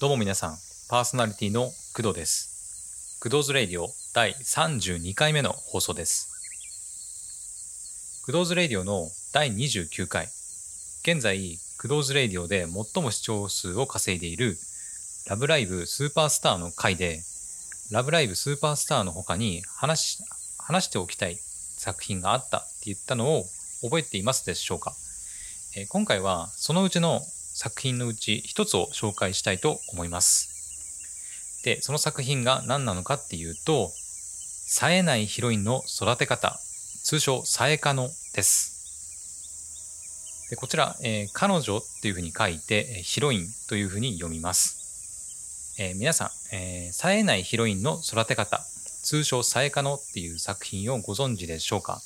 どうも皆さん、パーソナリティの工藤です。工藤ズレイディオ第32回目の放送です。工藤ズレイディオの第29回。現在、工藤ズレイディオで最も視聴数を稼いでいるラブライブスーパースターの回で、ラブライブスーパースターの他に話し話しておきたい作品があったって言ったのを覚えていますでしょうか、え今回はそのうちの作品のうち一つを紹介したいと思います。で、その作品が何なのかっていうと、冴えないヒロインの育て方、通称、冴えかのです。で、こちら、えー彼女っていうふうに書いて、えーヒロインというふうに読みます。えー皆さん、えー冴えないヒロインの育て方、通称、冴えかのっていう作品をご存知でしょうか？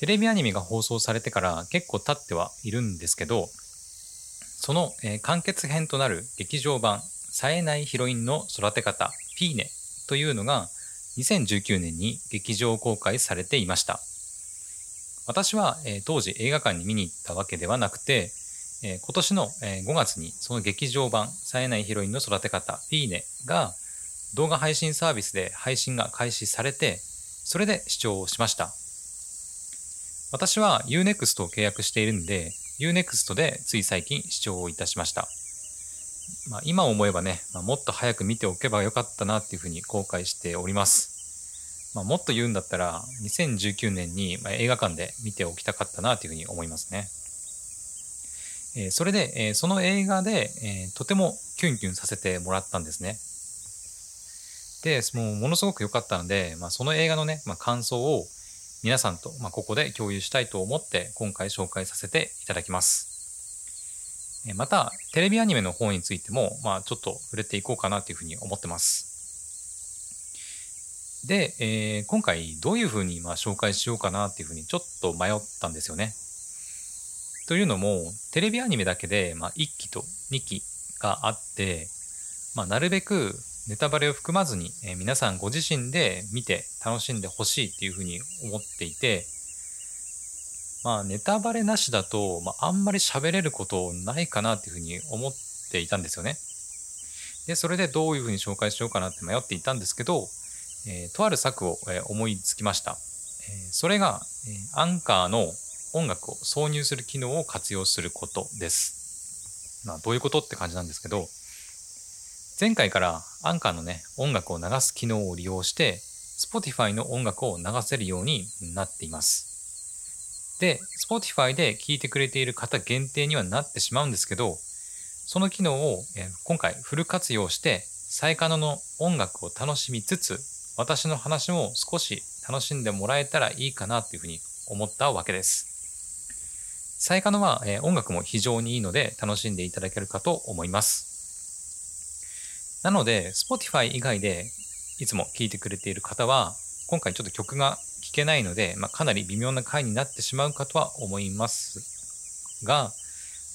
テレビアニメが放送されてから結構経ってはいるんですけど、その、え完結編となる劇場版「冴えないヒロインの育て方ピーネ」というのが2019年に劇場公開されていました。私は、え当時映画館に見に行ったわけではなくて、え今年の、えー5月にその劇場版「冴えないヒロインの育て方ピーネ」が動画配信サービスで配信が開始されてそれで視聴をしました。私は UNEXT を契約しているんで UNEXT でつい最近視聴をいたしました。まあ、今思えばね、まあ、もっと早く見ておけばよかったなっていうふうに後悔しております。まあ、もっと言うんだったら、2019年に映画館で見ておきたかったなというふうに思いますね。えーそれで、えーその映画で、えーとてもキュンキュンさせてもらったんですね。で、もうものすごく良かったので、まあ、その映画のね、まあ、感想を皆さんと、ま、ここで共有したいと思って今回紹介させていただきます。また、テレビアニメの方についても、まあ、ちょっと触れていこうかなというふうに思ってます。で、えー今回どういうふうにま紹介しようかなっていうふうにちょっと迷ったんですよね。というのも、テレビアニメだけで、ま、1期と2期があって、まあ、なるべくネタバレを含まずに、えー皆さんご自身で見て楽しんでほしいっていうふうに思っていて、まあネタバレなしだと、まあ、あんまり喋れることないかなっていうふうに思っていたんですよね。で、それでどういうふうに紹介しようかなって迷っていたんですけど、えーとある策を、えー思いつきました。えーそれが、えーアンカーの音楽を挿入する機能を活用することです。まあどういうことって感じなんですけど、前回からアンカーのね、音楽を流す機能を利用して、Spotify の音楽を流せるようになっています。で、Spotify で聴いてくれている方限定にはなってしまうんですけど、その機能を今回フル活用して、サイカノの音楽を楽しみつつ、私の話も少し楽しんでもらえたらいいかなというふうに思ったわけです。サイカノは、音楽も非常にいいので楽しんでいただけるかと思います。なので、Spotify 以外でいつも聴いてくれている方は、今回ちょっと曲が聴けないので、まあ、かなり微妙な回になってしまうかとは思いますが、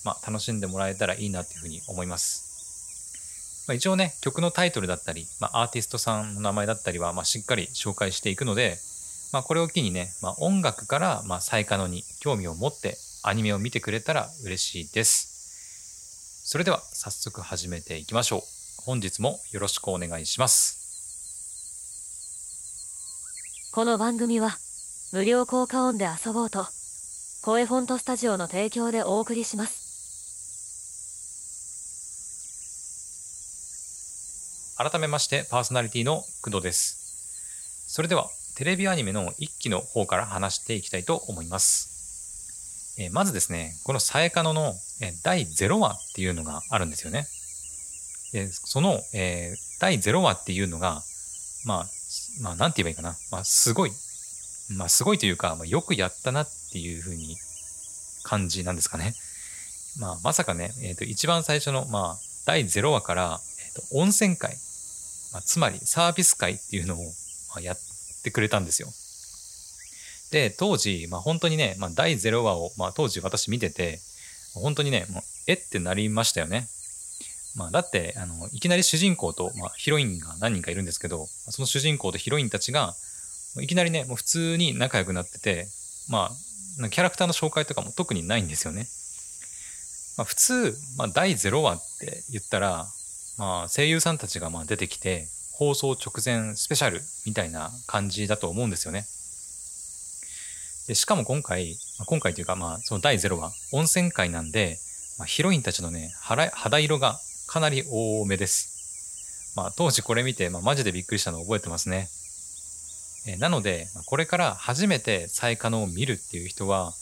まあ、楽しんでもらえたらいいなというふうに思います。まあ、一応ね、曲のタイトルだったり、まあ、アーティストさんの名前だったりは、まあ、しっかり紹介していくので、まあ、これを機にね、まあ、音楽から、まあ、サイカノに興味を持ってアニメを見てくれたら嬉しいです。それでは早速始めていきましょう。本日もよろしくお願いします。この番組は無料効果音で遊ぼうと声フォントスタジオの提供でお送りします改めましてパーソナリティの工藤です。それではテレビアニメの一期の方から話していきたいと思います。えーまずですね、このサエカノのえー第0話っていうのがあるんですよね。でその、えー第0話っていうのが、まあ、まあ、なんて言えばいいかな。まあ、すごい。まあ、すごいというか、まあ、よくやったなっていうふうに感じなんですかね。まあ、まさかね、えっ、と、一番最初の、まあ、第0話から、えーと、温泉会、まあ、つまりサービス会っていうのを、まあ、やってくれたんですよ。で、当時、まあ、本当にね、まあ、第0話を、まあ、当時私見てて、本当にね、もう、えってなりましたよね。まあ、だって、あの、いきなり主人公と、まあ、ヒロインが何人かいるんですけど、その主人公とヒロインたちが、いきなりね、もう普通に仲良くなってて、まあ、キャラクターの紹介とかも特にないんですよね。まあ、普通、まあ、第0話って言ったら、まあ、声優さんたちがまあ出てきて放送直前スペシャルみたいな感じだと思うんですよね。でしかも今回、今回というかまあその第0話温泉会なんで、まあ、ヒロインたちのね肌色がかなり多めです。まあ当時これ見て、まあ、マジでびっくりしたのを覚えてますね。えなのでこれから初めて再可能を見るっていう人は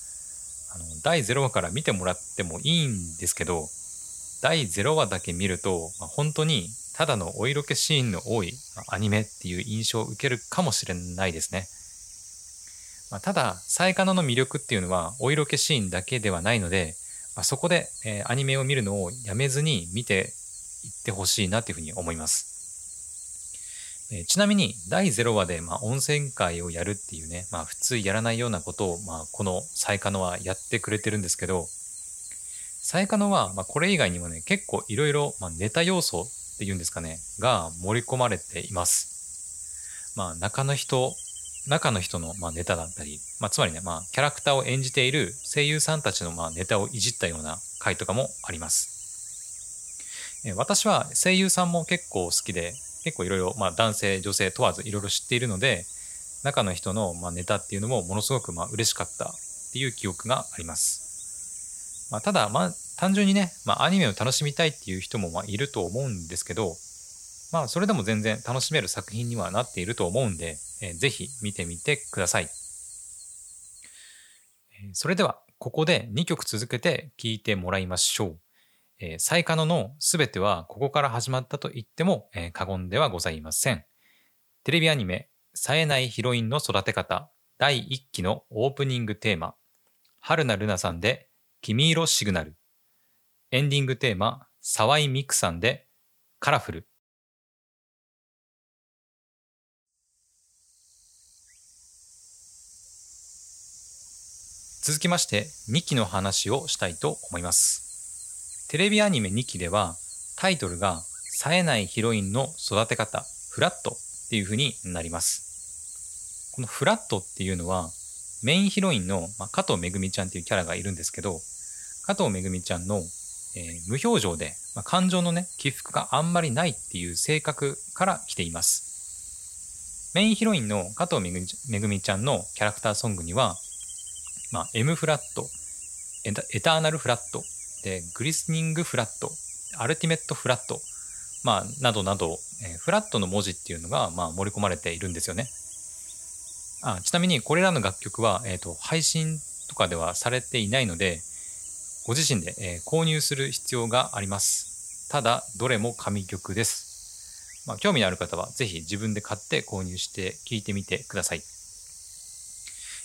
あの第0話から見てもらってもいいんですけど第0話だけ見ると、まあ、本当にただのお色気シーンの多いアニメっていう印象を受けるかもしれないですね。まあ、ただ、サイカナの魅力っていうのはお色気シーンだけではないので、まあ、そこで、えー、アニメを見るのをやめずに見てってほしいなというふうに思います。え、ちなみに第0話で、まあ、温泉会をやるっていうね、まあ、普通やらないようなことを、まあ、このサイカノはやってくれてるんですけどサイカノは、まあ、これ以外にもね結構いろいろネタ要素っていうんですかねが盛り込まれています。まあ、中の人中の人のまあネタだったり、まあ、つまりね、まあ、キャラクターを演じている声優さんたちのまあネタをいじったような回とかもあります。え私は声優さんも結構好きで結構いろいろ、まあ、男性女性問わずいろいろ知っているので中の人の、まあ、ネタっていうのもものすごくまあ嬉しかったっていう記憶があります。まあ、ただ、まあ、単純にね、まあ、アニメを楽しみたいっていう人もまあいると思うんですけど、まあ、それでも全然楽しめる作品にはなっていると思うんで、えー、ぜひ見てみてください。それでは、ここで2曲続けて聴いてもらいましょう。えー、サイカノのすべてはここから始まったと言っても、えー、過言ではございません。テレビアニメ、冴えないヒロインの育て方、第1期のオープニングテーマ、春名ルナさんで、君色シグナル。エンディングテーマ、沢井美久さんで、カラフル。続きまして2期の話をしたいと思います。テレビアニメ2期ではタイトルが冴えないヒロインの育て方フラットっていう風になります。このフラットっていうのはメインヒロインの、まあ、加藤めぐみちゃんっていうキャラがいるんですけど加藤めぐみちゃんの、えー、無表情で、まあ、感情のね起伏があんまりないっていう性格から来ています。メインヒロインの加藤めぐみちゃんのキャラクターソングには、まあ、M フラットエターナルフラットで、グリスニングフラット、アルティメットフラット、まあ、などなど、えー、フラットの文字っていうのが、まあ、盛り込まれているんですよね。あちなみに、これらの楽曲は、えっ、ー、と、配信とかではされていないので、ご自身で、えー、購入する必要があります。ただ、どれも神曲です。まあ、興味のある方は、ぜひ自分で買って購入して聴いてみてください。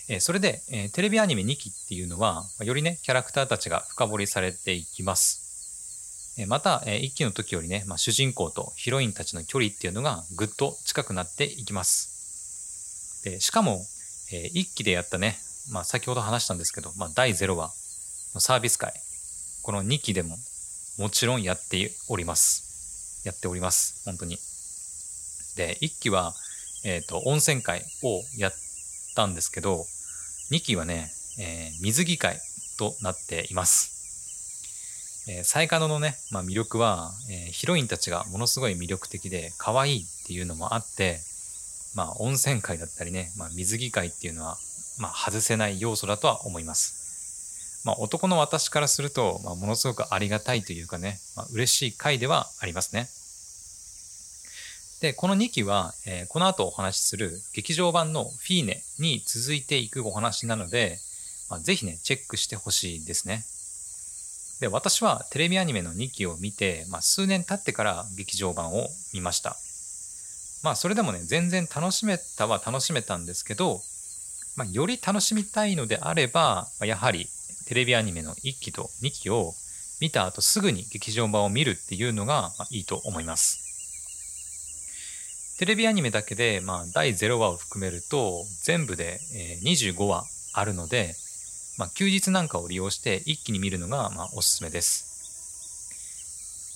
えそれで、えテレビアニメ2期っていうのは、よりね、キャラクターたちが深掘りされていきます。えまた、え1期の時よりね、まあ、主人公とヒロインたちの距離っていうのがぐっと近くなっていきます。でしかも、え1期でやったね、まあ、先ほど話したんですけど、まあ、第0話のサービス会、この2期でももちろんやっております。やっております。本当に。で、1期は、えっ、ー、と、温泉会をやったんですけど、2期はね、えー、水着会となっています。えー、サイカノのね、まあ、魅力は、えー、ヒロインたちがものすごい魅力的で可愛いっていうのもあって、まあ、温泉会だったりね、まあ、水着会っていうのは、まあ、外せない要素だとは思います。まあ、男の私からすると、まあ、ものすごくありがたいというかね、まあ、嬉しい回ではありますね。で、この2期は、えー、この後お話しする劇場版のフィーネに続いていくお話なので、まあ、ぜひね、チェックしてほしいですね。で、私はテレビアニメの2期を見て、まあ、数年経ってから劇場版を見ました。まあ、それでもね、全然楽しめたは楽しめたんですけど、まあ、より楽しみたいのであれば、ま、やはりテレビアニメの1期と2期を見た後すぐに劇場版を見るっていうのがいいと思います。テレビアニメだけで、まあ、第0話を含めると、全部で、えー、25話あるので、まあ、休日なんかを利用して一気に見るのが、まあ、おすすめです。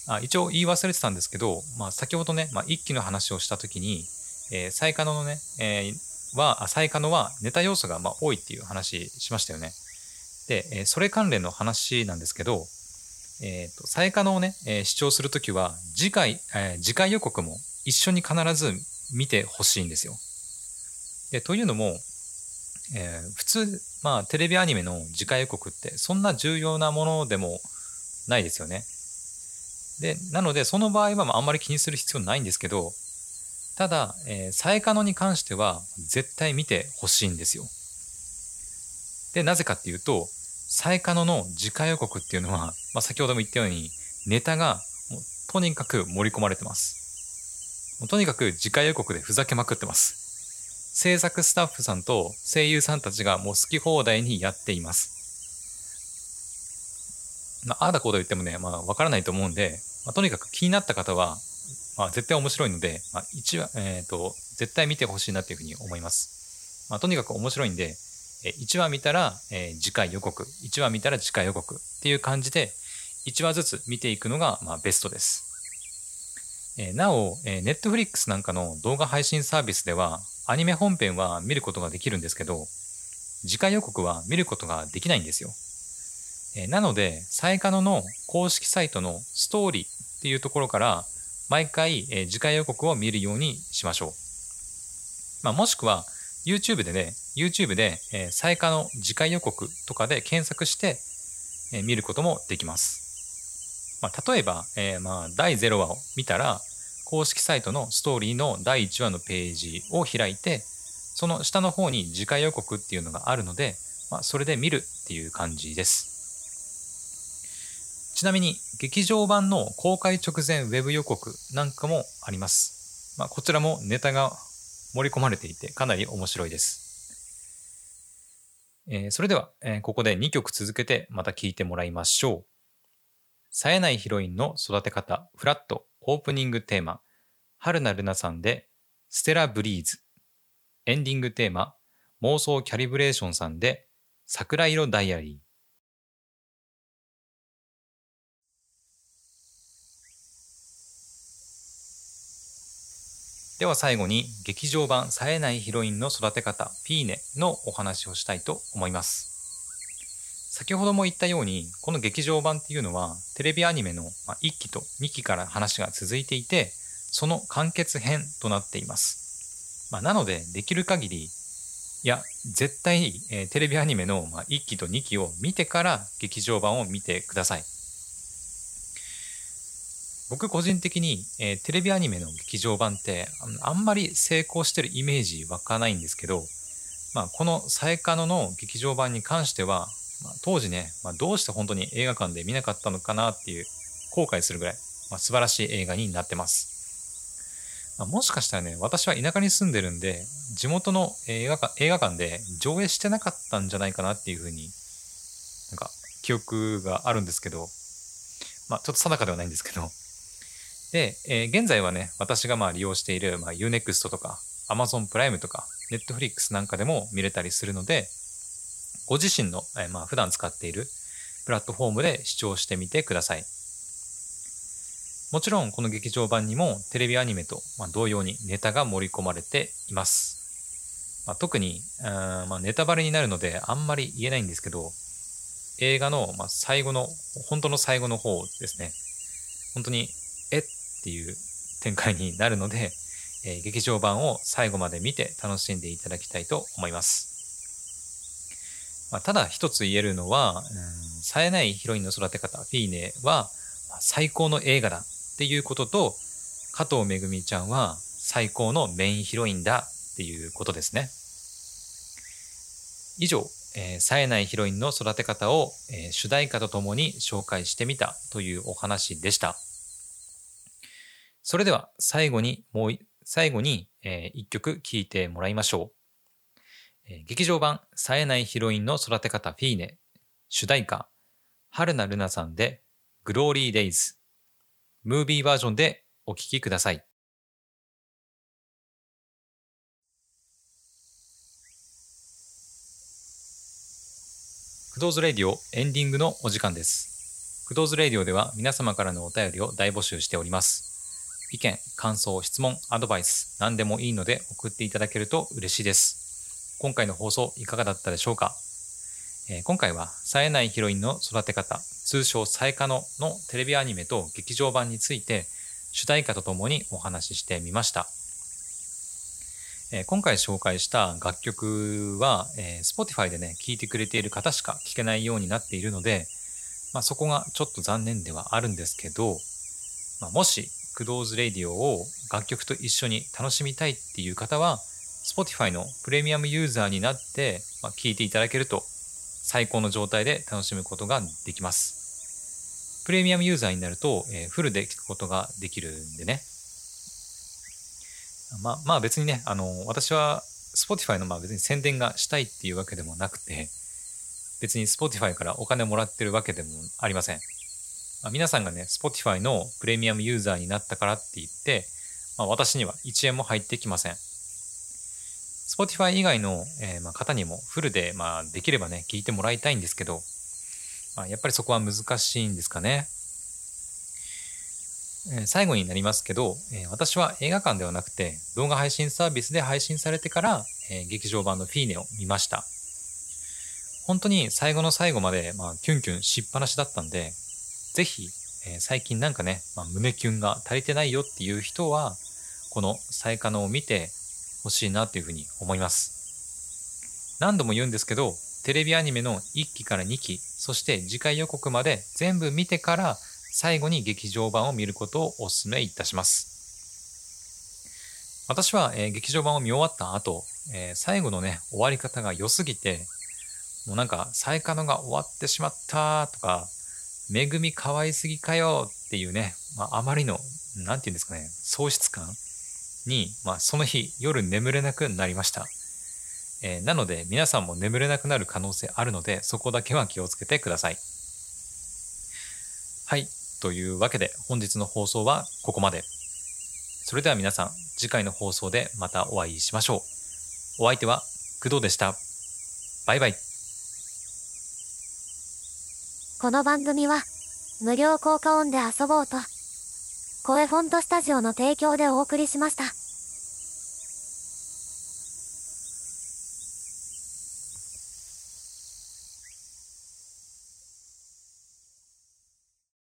あ一応言い忘れてたんですけど、まあ、先ほどね、まあ、一期の話をしたときに、えー、サイカノのね、えー、は、あサイカノはネタ要素がまあ多いっていう話しましたよね。で、えー、それ関連の話なんですけど、えっ、と、再可能をね、えー視聴するときは、次回、えー次回予告も一緒に必ず見てほしいんですよ。で、というのも、えー普通、まあ、テレビアニメの次回予告って、そんな重要なものでもないですよね。で、なので、その場合はああんまり気にする必要ないんですけど、ただ、えー、再可能に関しては、絶対見てほしいんですよ。で、なぜかっていうと、再可能の次回予告っていうのは、まあ、先ほども言ったように、ネタがもうとにかく盛り込まれてます。もうとにかく次回予告でふざけまくってます。制作スタッフさんと声優さんたちがもう好き放題にやっています。まあ、あだこうだ言ってもね、まあ、わからないと思うんで、まあ、とにかく気になった方は、まあ、絶対面白いので、まあ、一話、えっ、と、絶対見てほしいなっていうふうに思います。まあ、とにかく面白いんで、え1話見たら、次回予告、1話見たら次回予告っていう感じで、1話ずつ見ていくのが、まあ、ベストです。えなお、えー、Netflix なんかの動画配信サービスでは、アニメ本編は見ることができるんですけど、次回予告は見ることができないんですよ。えなので、サイカノの公式サイトのストーリーっていうところから、毎回、え次回予告を見るようにしましょう。まあ、もしくは、YouTube でね、YouTube で、えー、サイカの次回予告とかで検索して、え見ることもできます。まあ、例えば、えーまあ、第0話を見たら、公式サイトのストーリーの第1話のページを開いて、その下の方に次回予告っていうのがあるので、まあ、それで見るっていう感じです。ちなみに、劇場版の公開直前ウェブ予告なんかもあります。まあ、こちらもネタが盛り込まれていて、かなり面白いです。えーそれでは、えーここで2曲続けてまた聴いてもらいましょう。冴えないヒロインの育て方、フラット、オープニングテーマ、春菜ルナさんで、ステラブリーズ。エンディングテーマ、妄想キャリブレーションさんで、桜色ダイアリー。では最後に劇場版冴えないヒロインの育て方ピーネのお話をしたいと思います。先ほども言ったようにこの劇場版っていうのはテレビアニメの1期と2期から話が続いていてその完結編となっています。まあ、なのでできる限りいや絶対、えーテレビアニメの1期と2期を見てから劇場版を見てください。僕個人的に、えーテレビアニメの劇場版ってああんまり成功してるイメージ湧かないんですけど、まあ、この「サエカノ」の劇場版に関しては、まあ、当時ね、まあ、どうして本当に映画館で見なかったのかなっていう後悔するぐらい、まあ、素晴らしい映画になってます。まあ、もしかしたらね私は田舎に住んでるんで地元の映画館映画館で上映してなかったんじゃないかなっていうふうになんか記憶があるんですけどまあちょっと定かではないんですけどで、えー現在はね、私がまあ利用している、まあ、Unext とか Amazon プライムとか Netflix なんかでも見れたりするので、ご自身の、えーまあ、普段使っているプラットフォームで視聴してみてください。もちろんこの劇場版にもテレビアニメと、まあ、同様にネタが盛り込まれています。まあ、特に、うーんまあ、ネタバレになるのであんまり言えないんですけど、映画の、まあ、最後の、本当の最後の方ですね。本当に、えっていう展開になるので、えー劇場版を最後まで見て楽しんでいただきたいと思います。まあ、ただ一つ言えるのは、うん、冴えないヒロインの育て方、フィーネは最高の映画だっていうことと、加藤めぐみちゃんは最高のメインヒロインだっていうことですね。以上、えー冴えないヒロインの育て方を、えー主題歌とともに紹介してみたというお話でした。それでは最後にもう、最後に、えー一曲聴いてもらいましょう。え劇場版冴えないヒロインの育て方フィーネ主題歌春菜ルナさんでグローリーデイズムービーバージョンでお聴きください。クドーズレディオエンディングのお時間です。クドーズレディオでは皆様からのお便りを大募集しております。意見、感想、質問、アドバイス、何でもいいので送っていただけると嬉しいです。今回の放送いかがだったでしょうか、えー今回は冴えないヒロインの育て方通称「冴えかの」のテレビアニメと劇場版について主題歌とともにお話ししてみました、えー今回紹介した楽曲は、えー Spotify でね聴いてくれている方しか聴けないようになっているので、まあ、そこがちょっと残念ではあるんですけど、まあ、もしクドーズレディオを楽曲と一緒に楽しみたいっていう方は Spotify のプレミアムユーザーになって、まあ、聞いていただけると最高の状態で楽しむことができます。プレミアムユーザーになると、えーフルで聞くことができるんでね。まあまあ別にね、あの、私は Spotify のまあ別に宣伝がしたいっていうわけでもなくて、別に Spotify からお金もらってるわけでもありません。まあ、皆さんがね、Spotify のプレミアムユーザーになったからって言って、まあ、私には1円も入ってきません。Spotify 以外の、えーまあ、方にもフルで、まあ、できればね、聞いてもらいたいんですけど、まあ、やっぱりそこは難しいんですかね。えー最後になりますけど、えー私は映画館ではなくて動画配信サービスで配信されてから、え劇場版のフィーネを見ました。本当に最後の最後まで、まあ、キュンキュンしっぱなしだったんで、ぜひ、え最近なんかね、まあ、胸キュンが足りてないよっていう人は、このサイカノを見てほしいなっていうふうに思います。何度も言うんですけど、テレビアニメの1期から2期、そして次回予告まで全部見てから、最後に劇場版を見ることをお勧めいたします。私は、えー劇場版を見終わった後、えー最後のね、終わり方が良すぎて、もうなんか、サイカノが終わってしまったとか、めぐみ可愛すぎかよっていうね、まあ、あまりの、なんていうんですかね、喪失感に、まあ、その日、夜眠れなくなりました。えーなので、皆さんも眠れなくなる可能性あるので、そこだけは気をつけてください。はい。というわけで、本日の放送はここまで。それでは皆さん、次回の放送でまたお会いしましょう。お相手は、工藤でした。バイバイ。この番組は、無料効果音で遊ぼうと、声フォントスタジオの提供でお送りしました。